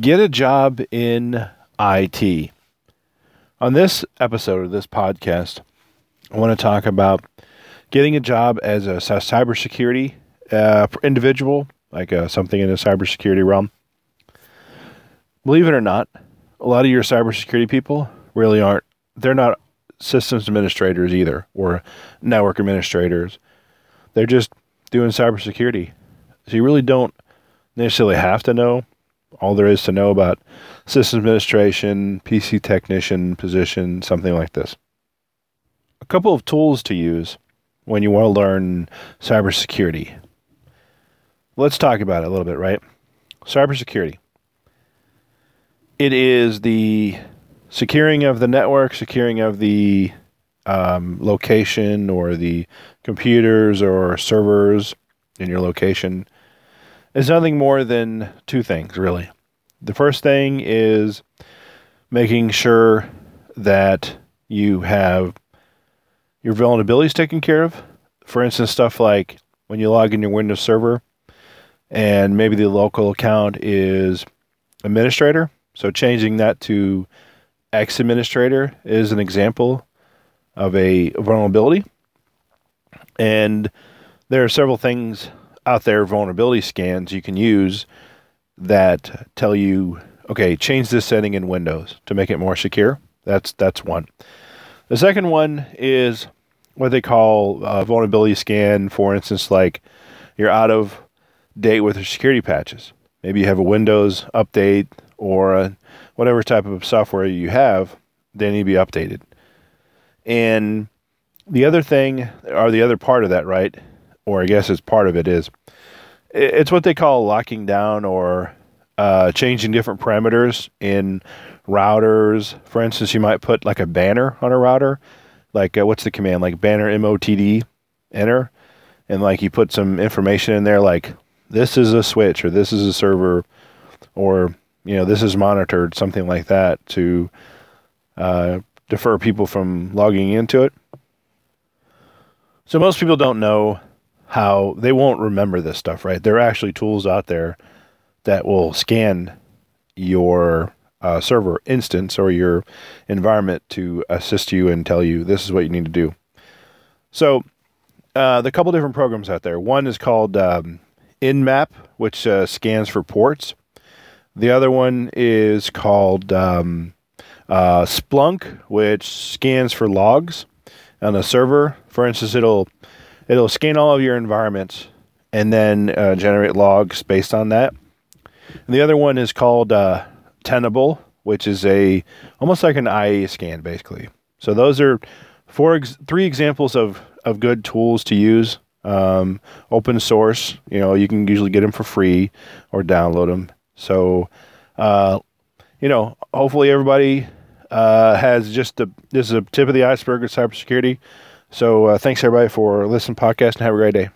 Get a job in IT. On this episode of this podcast, I want to talk about getting a job as a cybersecurity uh, individual, like uh, something in the cybersecurity realm. Believe it or not, a lot of your cybersecurity people really aren't. They're not systems administrators either, or network administrators. They're just doing cybersecurity. So you really don't necessarily have to know all there is to know about system administration, PC technician position, something like this. A couple of tools to use when you want to learn cybersecurity. Let's talk about it a little bit, right? Cybersecurity. It is the securing of the network, securing of the um, location or the computers or servers in your location is nothing more than two things, really. The first thing is making sure that you have your vulnerabilities taken care of. For instance, stuff like when you log in your Windows server and maybe the local account is administrator. So changing that to X administrator is an example of a vulnerability. And there are several things out there, vulnerability scans you can use that tell you, okay, change this setting in Windows to make it more secure. That's that's one. The second one is what they call a vulnerability scan. For instance, like you're out of date with your security patches. Maybe you have a Windows update or a, whatever type of software you have, they need to be updated. And the other thing, or the other part of that, right? Or I guess it's part of it is, it's what they call locking down or uh, changing different parameters in routers. For instance, you might put like a banner on a router, like uh, what's the command? Like banner MOTD, enter, and like you put some information in there, like this is a switch or this is a server, or you know this is monitored, something like that to uh, defer people from logging into it. So most people don't know how they won't remember this stuff, right? There are actually tools out there that will scan your uh, server instance or your environment to assist you and tell you this is what you need to do. So, uh, the couple different programs out there. One is called um, Nmap, which uh, scans for ports. The other one is called um, uh, Splunk, which scans for logs on a server. For instance, it'll it'll scan all of your environments and then uh, generate logs based on that. And the other one is called uh, Tenable, which is a almost like an IA scan, basically. So those are four, ex- three examples of of good tools to use. Um, open source, you know, you can usually get them for free or download them. So, uh, you know, hopefully everybody uh, has just the this is a tip of the iceberg of cybersecurity. So uh, thanks everybody for listening podcast and have a great day.